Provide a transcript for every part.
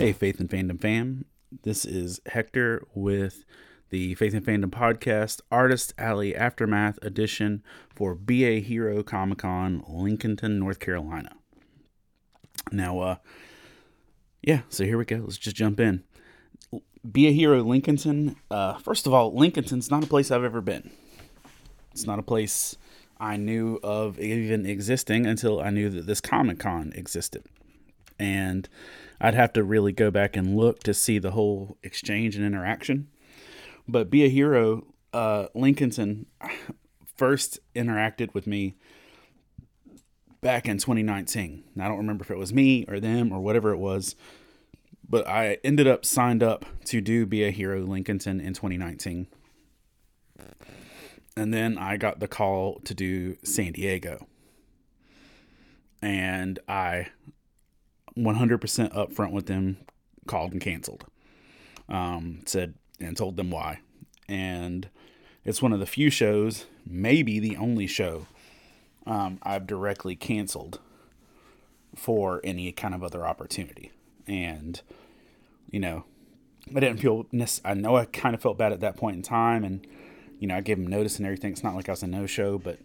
Hey, Faith and Fandom fam. This is Hector with the Faith and Fandom podcast, Artist Alley Aftermath edition for Be a Hero Comic Con, Lincolnton, North Carolina. Now, uh, yeah, so here we go. Let's just jump in. Be a Hero Lincolnton. Uh, first of all, Lincolnton's not a place I've ever been. It's not a place I knew of even existing until I knew that this Comic Con existed. And I'd have to really go back and look to see the whole exchange and interaction. But Be a Hero, uh, Lincolnton first interacted with me back in 2019. I don't remember if it was me or them or whatever it was, but I ended up signed up to do Be a Hero Lincolnton in 2019. And then I got the call to do San Diego. And I 100% upfront with them, called and canceled. Um, said and told them why. And it's one of the few shows, maybe the only show, um, I've directly canceled for any kind of other opportunity. And, you know, I didn't feel, I know I kind of felt bad at that point in time. And, you know, I gave them notice and everything. It's not like I was a no show, but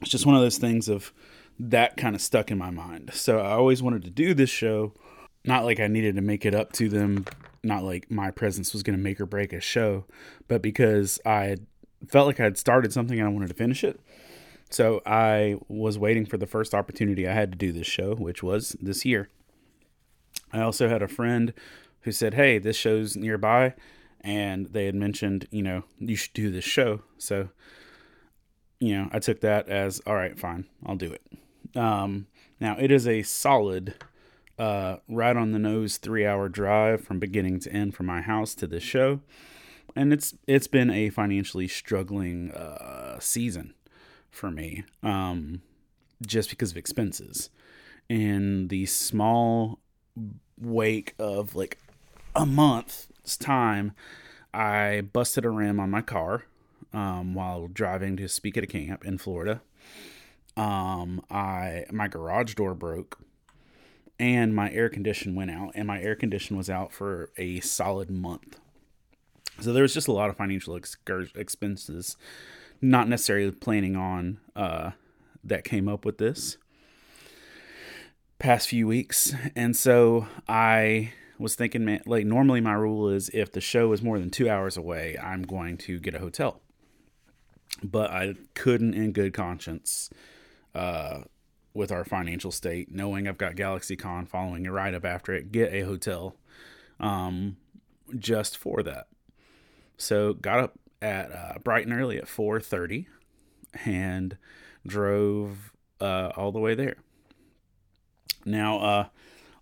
it's just one of those things of that kind of stuck in my mind. So I always wanted to do this show, not like I needed to make it up to them, not like my presence was going to make or break a show, but because I felt like I had started something and I wanted to finish it. So I was waiting for the first opportunity I had to do this show, which was this year. I also had a friend who said, Hey, this show's nearby. And they had mentioned, you know, you should do this show. So, you know, I took that as, all right, fine, I'll do it. Um, now it is a solid, uh, right on the nose three hour drive from beginning to end from my house to this show, and it's it's been a financially struggling uh, season for me, um, just because of expenses. In the small wake of like a month's time, I busted a rim on my car um, while driving to speak at a camp in Florida um, I my garage door broke and my air condition went out and my air condition was out for a solid month. So there was just a lot of financial expenses not necessarily planning on uh, that came up with this past few weeks. And so i was thinking man like normally my rule is if the show is more than two hours away i'm going to get a hotel. But i couldn't in good conscience uh, with our financial state, knowing I've got GalaxyCon following it right up after it, get a hotel um, just for that. So got up at uh, bright and early at 4:30 and drove uh, all the way there. Now, uh,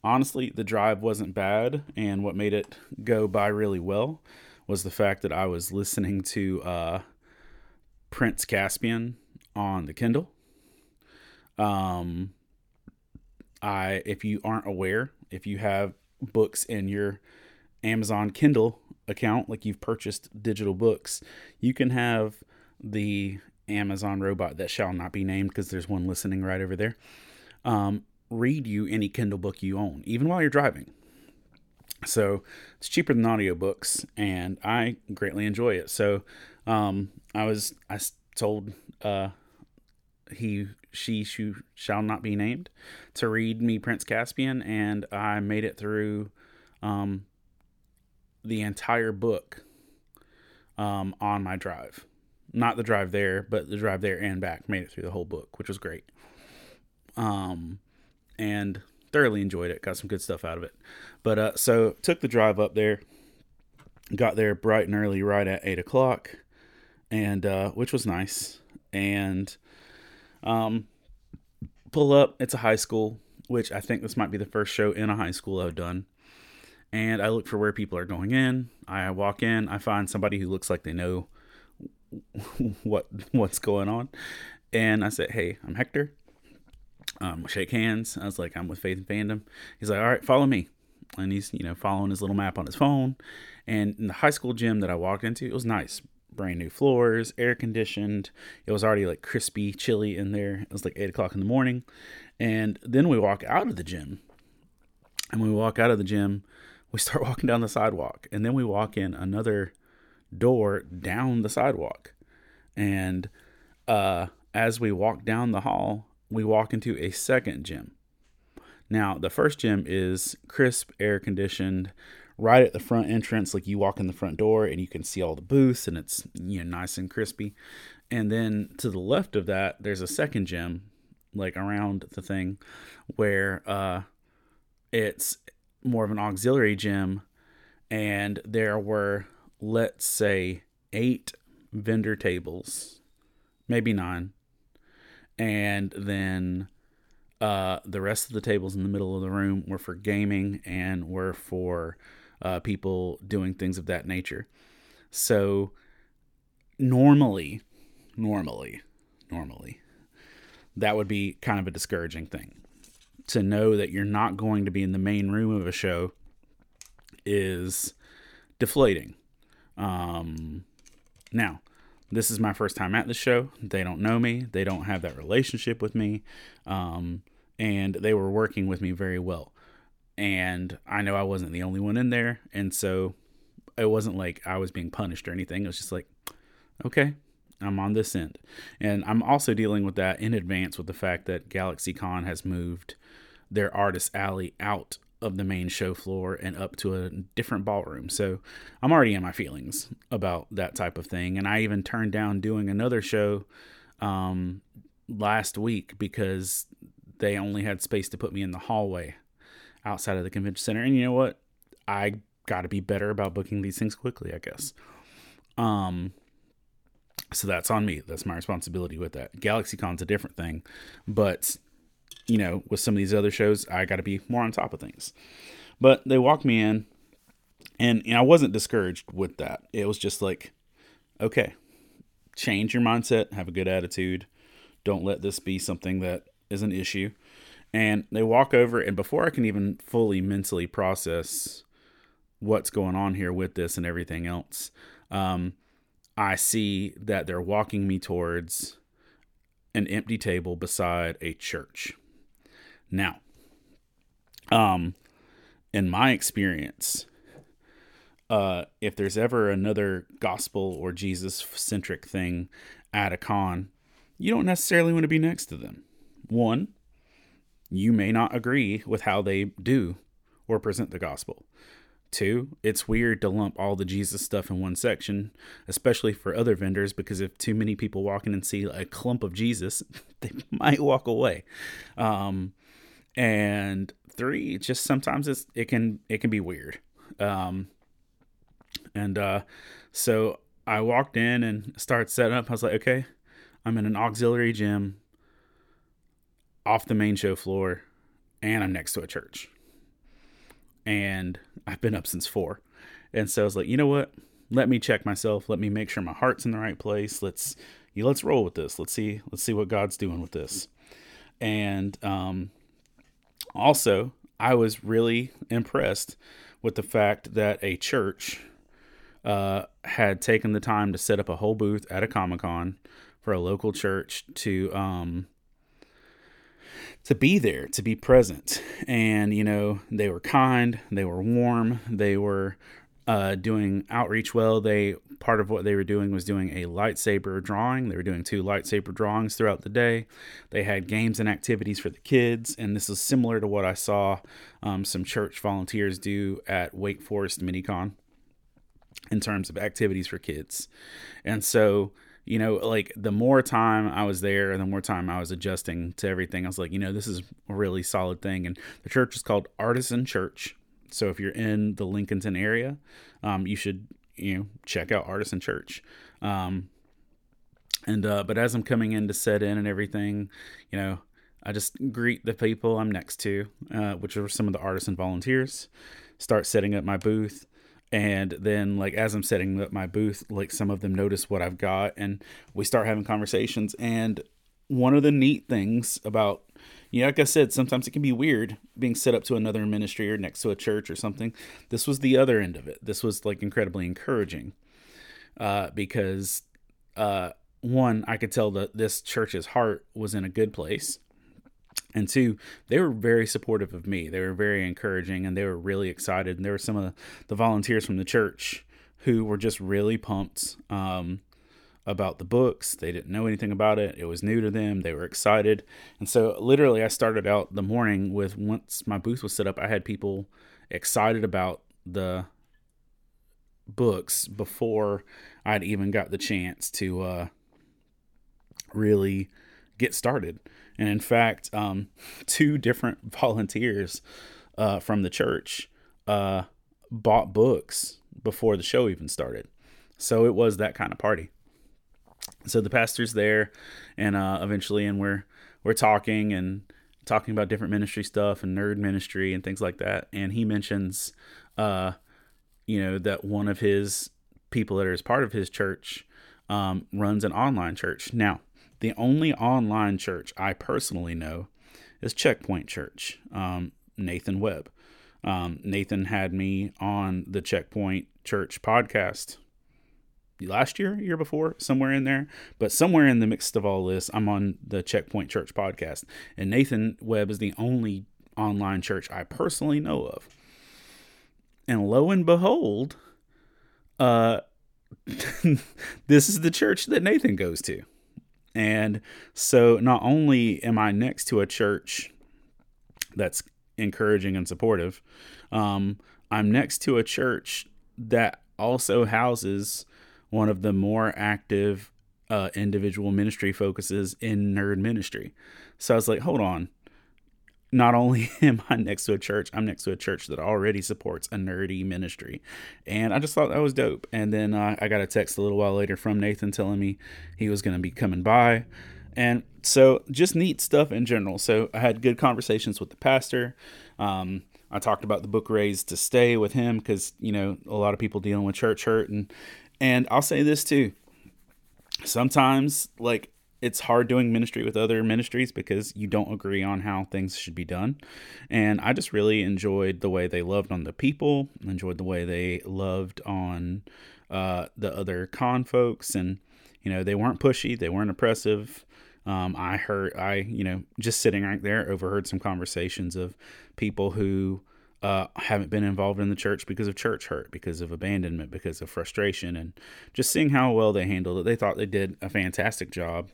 honestly, the drive wasn't bad, and what made it go by really well was the fact that I was listening to uh, Prince Caspian on the Kindle um, I if you aren't aware, if you have books in your Amazon Kindle account, like you've purchased digital books, you can have the Amazon robot that shall not be named because there's one listening right over there. Um, read you any Kindle book you own, even while you're driving. So it's cheaper than audiobooks, and I greatly enjoy it. So um, I was I told uh, he she shall not be named to read me Prince Caspian, and I made it through um, the entire book um, on my drive. Not the drive there, but the drive there and back. Made it through the whole book, which was great. Um, and thoroughly enjoyed it. Got some good stuff out of it. But uh, so took the drive up there. Got there bright and early, right at eight o'clock, and uh, which was nice. And um, pull up. It's a high school, which I think this might be the first show in a high school I've done. And I look for where people are going in. I walk in. I find somebody who looks like they know what what's going on, and I say, "Hey, I'm Hector." Um, shake hands. I was like, "I'm with Faith and Fandom." He's like, "All right, follow me." And he's you know following his little map on his phone. And in the high school gym that I walked into, it was nice brand new floors, air conditioned. It was already like crispy, chilly in there. It was like eight o'clock in the morning. And then we walk out of the gym And when we walk out of the gym, we start walking down the sidewalk. And then we walk in another door down the sidewalk. And uh, as we walk down the hall, we walk into a second gym. Now, the first gym is crisp, air conditioned, right at the front entrance. Like you walk in the front door and you can see all the booths and it's you know nice and crispy. And then to the left of that, there's a second gym, like around the thing, where uh, it's more of an auxiliary gym, and there were let's say eight vendor tables, maybe nine, and then uh, the rest of the tables in the middle of the room were for gaming and were for uh, people doing things of that nature. So normally, normally, normally, that would be kind of a discouraging thing. To know that you're not going to be in the main room of a show is deflating. Um, now, this is my first time at the show. They don't know me. They don't have that relationship with me. Um, and they were working with me very well. And I know I wasn't the only one in there. And so it wasn't like I was being punished or anything. It was just like, okay, I'm on this end. And I'm also dealing with that in advance with the fact that GalaxyCon has moved their artist alley out of the main show floor and up to a different ballroom. So I'm already in my feelings about that type of thing. And I even turned down doing another show um, last week because they only had space to put me in the hallway outside of the convention center. And you know what? I got to be better about booking these things quickly, I guess. Um, so that's on me. That's my responsibility with that. GalaxyCon's a different thing, but you know, with some of these other shows, I got to be more on top of things. But they walked me in, and know, I wasn't discouraged with that. It was just like, okay, change your mindset, have a good attitude. Don't let this be something that is an issue. And they walk over, and before I can even fully mentally process what's going on here with this and everything else, um, I see that they're walking me towards an empty table beside a church. Now, um, in my experience, uh, if there's ever another gospel or Jesus centric thing at a con, you don't necessarily want to be next to them. One, you may not agree with how they do or present the gospel. Two, it's weird to lump all the Jesus stuff in one section, especially for other vendors, because if too many people walk in and see a clump of Jesus, they might walk away. Um, and three, just sometimes it's it can it can be weird. Um, and uh, so I walked in and started setting up. I was like, okay, I'm in an auxiliary gym off the main show floor, and I'm next to a church. And I've been up since four. And so I was like, you know what? Let me check myself. Let me make sure my heart's in the right place. Let's you let's roll with this. Let's see let's see what God's doing with this. And um also, I was really impressed with the fact that a church uh, had taken the time to set up a whole booth at a Comic Con for a local church to um, to be there, to be present. And, you know, they were kind, they were warm, they were uh, doing outreach well. They part of what they were doing was doing a lightsaber drawing. They were doing two lightsaber drawings throughout the day. They had games and activities for the kids, and this is similar to what I saw um, some church volunteers do at Wake Forest MiniCon in terms of activities for kids. And so you know, like the more time I was there and the more time I was adjusting to everything, I was like, you know, this is a really solid thing. And the church is called Artisan Church. So if you're in the Lincolnton area, um, you should, you know, check out Artisan Church. Um, and, uh, but as I'm coming in to set in and everything, you know, I just greet the people I'm next to, uh, which are some of the artisan volunteers, start setting up my booth and then like as i'm setting up my booth like some of them notice what i've got and we start having conversations. And one of the neat things about you know like i said sometimes it can be weird being set up to another ministry or next to a church or something. This was the other end of it. This was like incredibly encouraging uh, because uh, one i could tell that this church's heart was in a good place and two, they were very supportive of me. They were very encouraging and they were really excited. And there were some of the volunteers from the church who were just really pumped um, about the books. They didn't know anything about it, it was new to them. They were excited. And so, literally, I started out the morning with once my booth was set up, I had people excited about the books before I'd even got the chance to uh, really get started. And in fact, um, two different volunteers uh, from the church uh, bought books before the show even started. So it was that kind of party. So the pastor's there, and uh, eventually, and we're we're talking and talking about different ministry stuff and nerd ministry and things like that. And he mentions, uh, you know, that one of his people that is part of his church um, runs an online church. Now, the only online church I personally know is Checkpoint Church, um, Nathan Webb. Um, Nathan had me on the Checkpoint Church podcast last year, year before, somewhere in there. But somewhere in the midst of all this, I'm on the Checkpoint Church podcast. And Nathan Webb is the only online church I personally know of. And lo and behold, uh, this is the church that Nathan goes to. And so not only am I next to a church that's encouraging and supportive, um, I'm next to a church that also houses one of the more active uh, individual ministry focuses in nerd ministry. So I was like, hold on not only am I next to a church, I'm next to a church that already supports a nerdy ministry. And I just thought that was dope. And then uh, I got a text a little while later from Nathan telling me he was going to be coming by. And so just neat stuff in general. So I had good conversations with the pastor. Um, I talked about the book Raised to Stay with him because, you know, a lot of people dealing with church hurt. And, and I'll say this too. Sometimes, like, it's hard doing ministry with other ministries because you don't agree on how things should be done. And I just really enjoyed the way they loved on the people, enjoyed the way they loved on uh, the other con folks. And, you know, they weren't pushy, they weren't oppressive. Um, I heard, I, you know, just sitting right there, overheard some conversations of people who uh, haven't been involved in the church because of church hurt, because of abandonment, because of frustration, and just seeing how well they handled it. They thought they did a fantastic job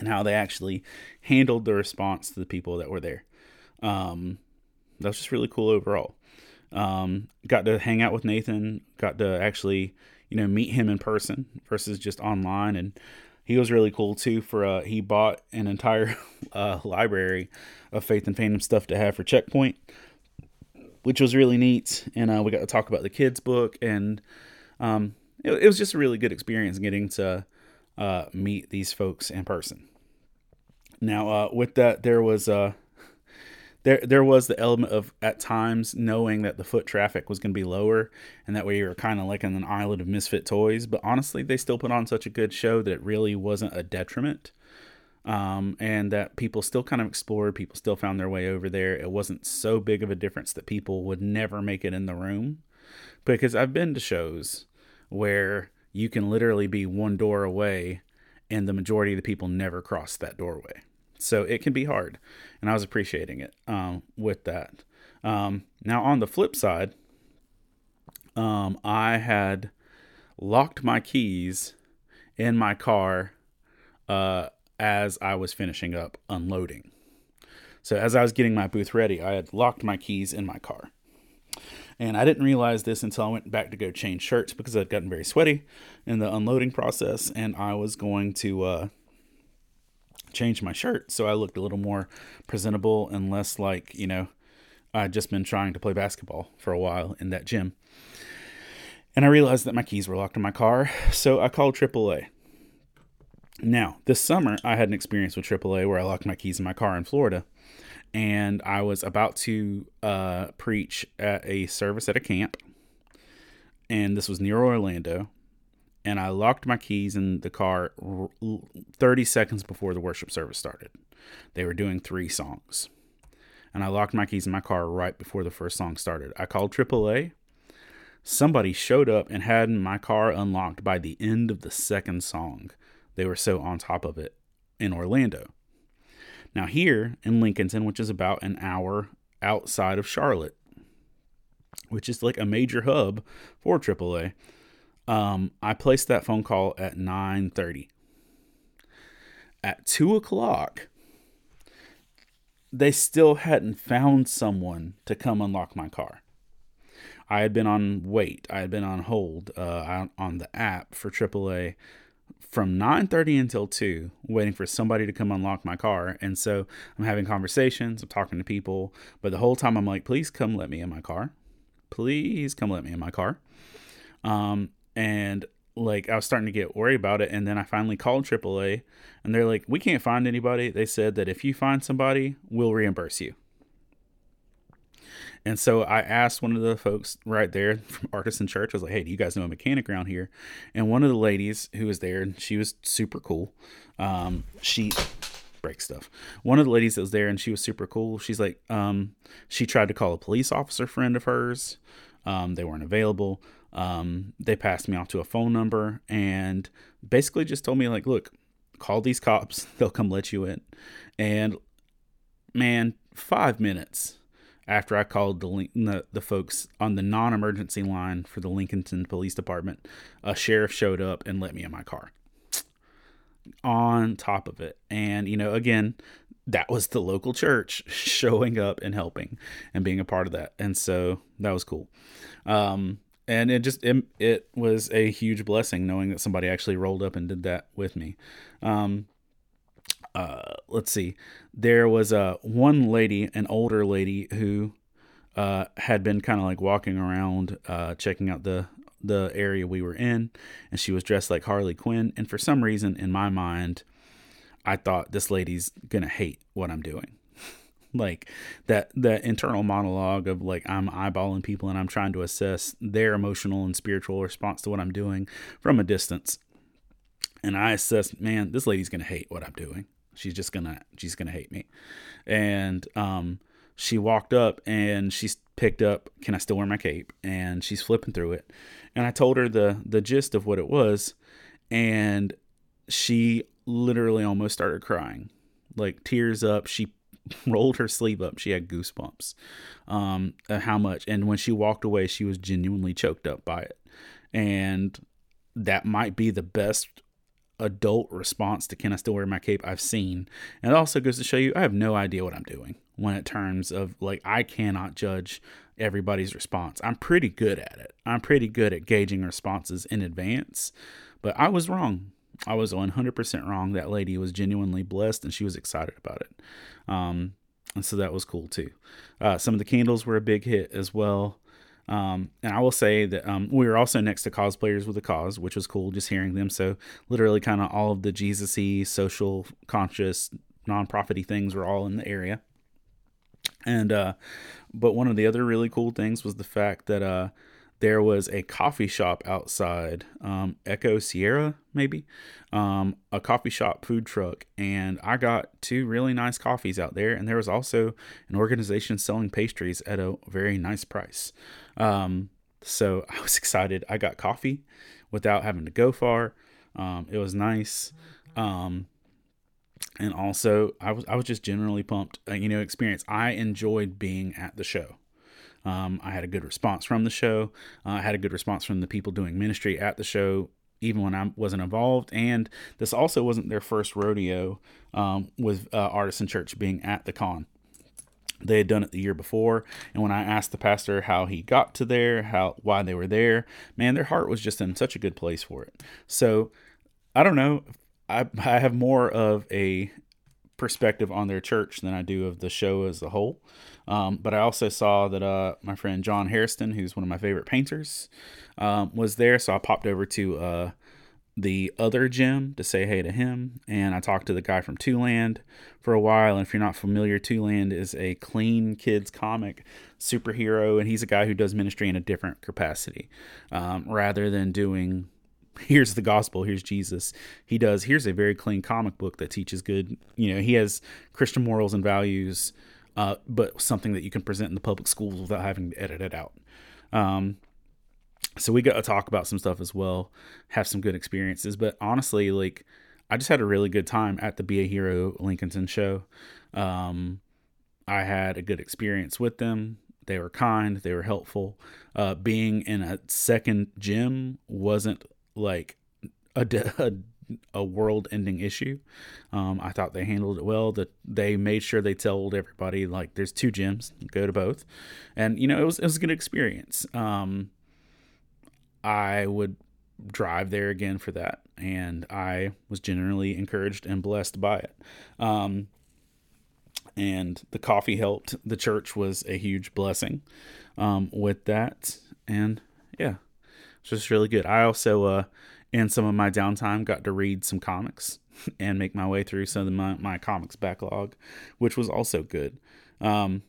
and how they actually handled the response to the people that were there. Um, that was just really cool overall. Um, got to hang out with Nathan, got to actually, you know, meet him in person versus just online. And he was really cool too for, uh, he bought an entire, uh, library of Faith and Fandom stuff to have for Checkpoint, which was really neat. And, uh, we got to talk about the kids book and, um, it, it was just a really good experience getting to, uh, meet these folks in person. Now, uh, with that, there was uh, there there was the element of at times knowing that the foot traffic was going to be lower, and that way you were kind of like on an island of misfit toys. But honestly, they still put on such a good show that it really wasn't a detriment. Um, and that people still kind of explored, people still found their way over there. It wasn't so big of a difference that people would never make it in the room. Because I've been to shows where you can literally be one door away and the majority of the people never cross that doorway. So it can be hard, and I was appreciating it um, with that. Um, now, on the flip side, um, I had locked my keys in my car uh, as I was finishing up unloading. So, as I was getting my booth ready, I had locked my keys in my car. And I didn't realize this until I went back to go change shirts because I'd gotten very sweaty in the unloading process, and I was going to uh, change my shirt so I looked a little more presentable and less like, you know, I'd just been trying to play basketball for a while in that gym. And I realized that my keys were locked in my car, so I called AAA. Now, this summer, I had an experience with AAA where I locked my keys in my car in Florida, and I was about to uh, preach at a service at a camp, and this was near Orlando and I locked my keys in the car 30 seconds before the worship service started. They were doing three songs. And I locked my keys in my car right before the first song started. I called AAA. Somebody showed up and had my car unlocked by the end of the second song. They were so on top of it in Orlando. Now, here in Lincolnton, which is about an hour outside of Charlotte, which is like a major hub for AAA, um, I placed that phone call at 9:30. At two o'clock, they still hadn't found someone to come unlock my car. I had been on wait. I had been on hold uh, on the app for AAA from 9:30 until 2 waiting for somebody to come unlock my car and so I'm having conversations I'm talking to people but the whole time I'm like please come let me in my car please come let me in my car um and like I was starting to get worried about it and then I finally called AAA and they're like we can't find anybody they said that if you find somebody we'll reimburse you and so I asked one of the folks right there from Artisan Church, I was like, hey, do you guys know a mechanic around here? And one of the ladies who was there, and she was super cool. Um, she break stuff. One of the ladies that was there, and she was super cool. She's like, um, she tried to call a police officer friend of hers. Um, they weren't available. Um, they passed me off to a phone number and basically just told me like, look, call these cops. They'll come let you in. And man, five minutes after I called the, the, the folks on the non-emergency line for the Lincolnton Police Department, a sheriff showed up and let me in my car. On top of it, and you know, again, that was the local church showing up and helping and being a part of that, and so that was cool. Um, and it just it, it was a huge blessing knowing that somebody actually rolled up and did that with me. Um, uh, let's see, there was a uh, one lady, an older lady who uh, had been kind of like walking around, uh, checking out the the area we were in, and she was dressed like Harley Quinn. And for some reason, in my mind, I thought this lady's gonna hate what I'm doing. Like that that internal monologue of like I'm eyeballing people and I'm trying to assess their emotional and spiritual response to what I'm doing from a distance. And I assessed, man, this lady's gonna hate what I'm doing. She's just gonna she's gonna hate me. And um she walked up and she picked up can i still wear my cape and she's flipping through it and i told her the the gist of what it was and she literally almost started crying like tears up she rolled her sleeve up she had goosebumps um how much and when she walked away she was genuinely choked up by it and that might be the best adult response to can I still wear my cape I've seen. And it also goes to show you I have no idea what I'm doing when it terms of like I cannot judge everybody's response. I'm pretty good at it. I'm pretty good at gauging responses in advance, but I was wrong. I was 100% wrong. That lady was genuinely blessed and she was excited about it. Um, and so that was cool too. Uh, some of the candles were a big hit as well. Um, and I will say that um, we were also next to cosplayers with a cause, which was cool just hearing them. So literally, kind of all of the Jesus-y, social conscious, non-profity things were all in the area. And uh, but one of the other really cool things was the fact that uh, there was a coffee shop outside, um, Echo Sierra, maybe, um, a coffee shop food truck, and I got two really nice coffees out there. And there was also an organization selling pastries at a very nice price. Um, so I was excited. I got coffee without having to go far. Um, it was nice. Um, and also I was I was just generally pumped. Uh, you know, experience. I enjoyed being at the show. Um, I had a good response from the show. Uh, I had a good response from the people doing ministry at the show, even when I wasn't involved. And this also wasn't their first rodeo um, with uh, Artisan Church being at the con. They had done it the year before, and when I asked the pastor how he got to there, how why they were there, man, their heart was just in such a good place for it. So I don't know. I I have more of a perspective on their church than I do of the show as a whole. Um, but I also saw that uh, my friend John Harrison, who's one of my favorite painters, um, was there. So I popped over to uh, the other gym to say hey to him. And I talked to the guy from Land for a while. And if you're not familiar, Land is a clean kids comic superhero. And he's a guy who does ministry in a different capacity um, rather than doing here's the gospel here's jesus he does here's a very clean comic book that teaches good you know he has christian morals and values uh, but something that you can present in the public schools without having to edit it out. Um, so we got to talk about some stuff as well, have some good experiences. But honestly, like I just had a really good time at the Be a Hero Lincolnton show. Um, I had a good experience with them. They were kind, they were helpful. Uh, being in a second gym wasn't like a, a, a world ending issue. Um, I thought they handled it well. That they made sure they told everybody like there's two gyms, go to both, and you know it was it was a good experience. Um, I would drive there again for that, and I was generally encouraged and blessed by it. Um, and the coffee helped. The church was a huge blessing um, with that, and yeah, it's just really good. I also, uh, in some of my downtime, got to read some comics and make my way through some of my, my comics backlog, which was also good. Um,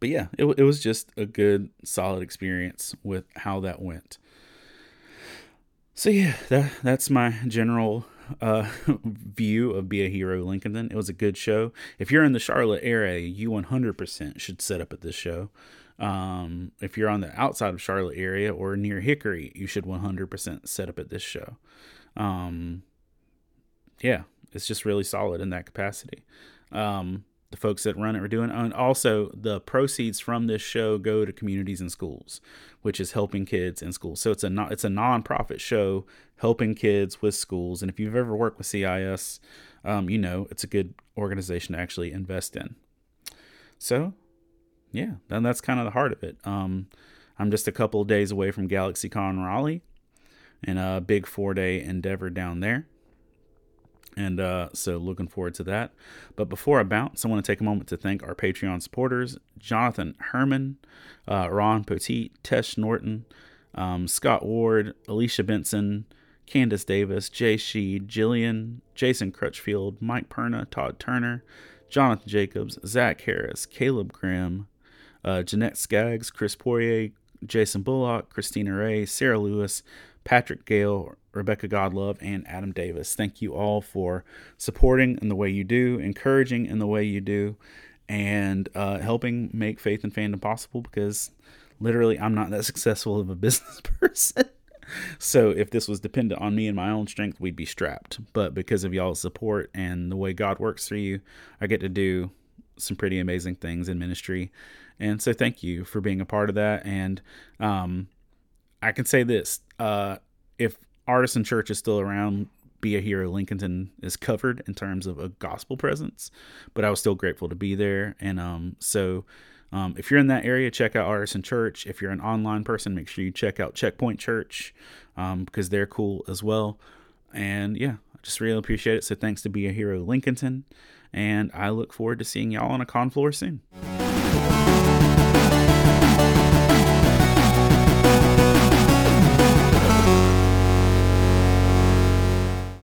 but yeah, it, it was just a good, solid experience with how that went. So yeah, that that's my general uh, view of Be a Hero Lincolnton. It was a good show. If you're in the Charlotte area, you 100% should set up at this show. Um, if you're on the outside of Charlotte area or near Hickory, you should 100% set up at this show. Um, yeah, it's just really solid in that capacity. Um, the folks that run it are doing. And also, the proceeds from this show go to Communities In Schools, which is helping kids in schools. So it's a not, it's a nonprofit show helping kids with schools. And if you've ever worked with CIS, um, you know it's a good organization to actually invest in. So, yeah, then that's kind of the heart of it. Um, I'm just a couple of days away from GalaxyCon Raleigh, and a big four day endeavor down there. And uh, so looking forward to that. But before I bounce, I want to take a moment to thank our Patreon supporters Jonathan Herman, uh, Ron Poteet, Tesh Norton, um, Scott Ward, Alicia Benson, Candace Davis, Jay Sheed, Jillian, Jason Crutchfield, Mike Perna, Todd Turner, Jonathan Jacobs, Zach Harris, Caleb Grimm, uh, Jeanette Skaggs, Chris Poirier, Jason Bullock, Christina Ray, Sarah Lewis, Patrick Gale, Rebecca Godlove, and Adam Davis. Thank you all for supporting in the way you do, encouraging in the way you do, and uh, helping make faith and fandom possible because literally I'm not that successful of a business person. so if this was dependent on me and my own strength, we'd be strapped. But because of y'all's support and the way God works through you, I get to do some pretty amazing things in ministry. And so thank you for being a part of that. And um, I can say this uh, if Artisan Church is still around, Be a Hero Lincolnton is covered in terms of a gospel presence, but I was still grateful to be there. And um, so um, if you're in that area, check out Artisan Church. If you're an online person, make sure you check out Checkpoint Church um, because they're cool as well. And yeah, I just really appreciate it. So thanks to Be a Hero Lincolnton. And I look forward to seeing y'all on a con floor soon.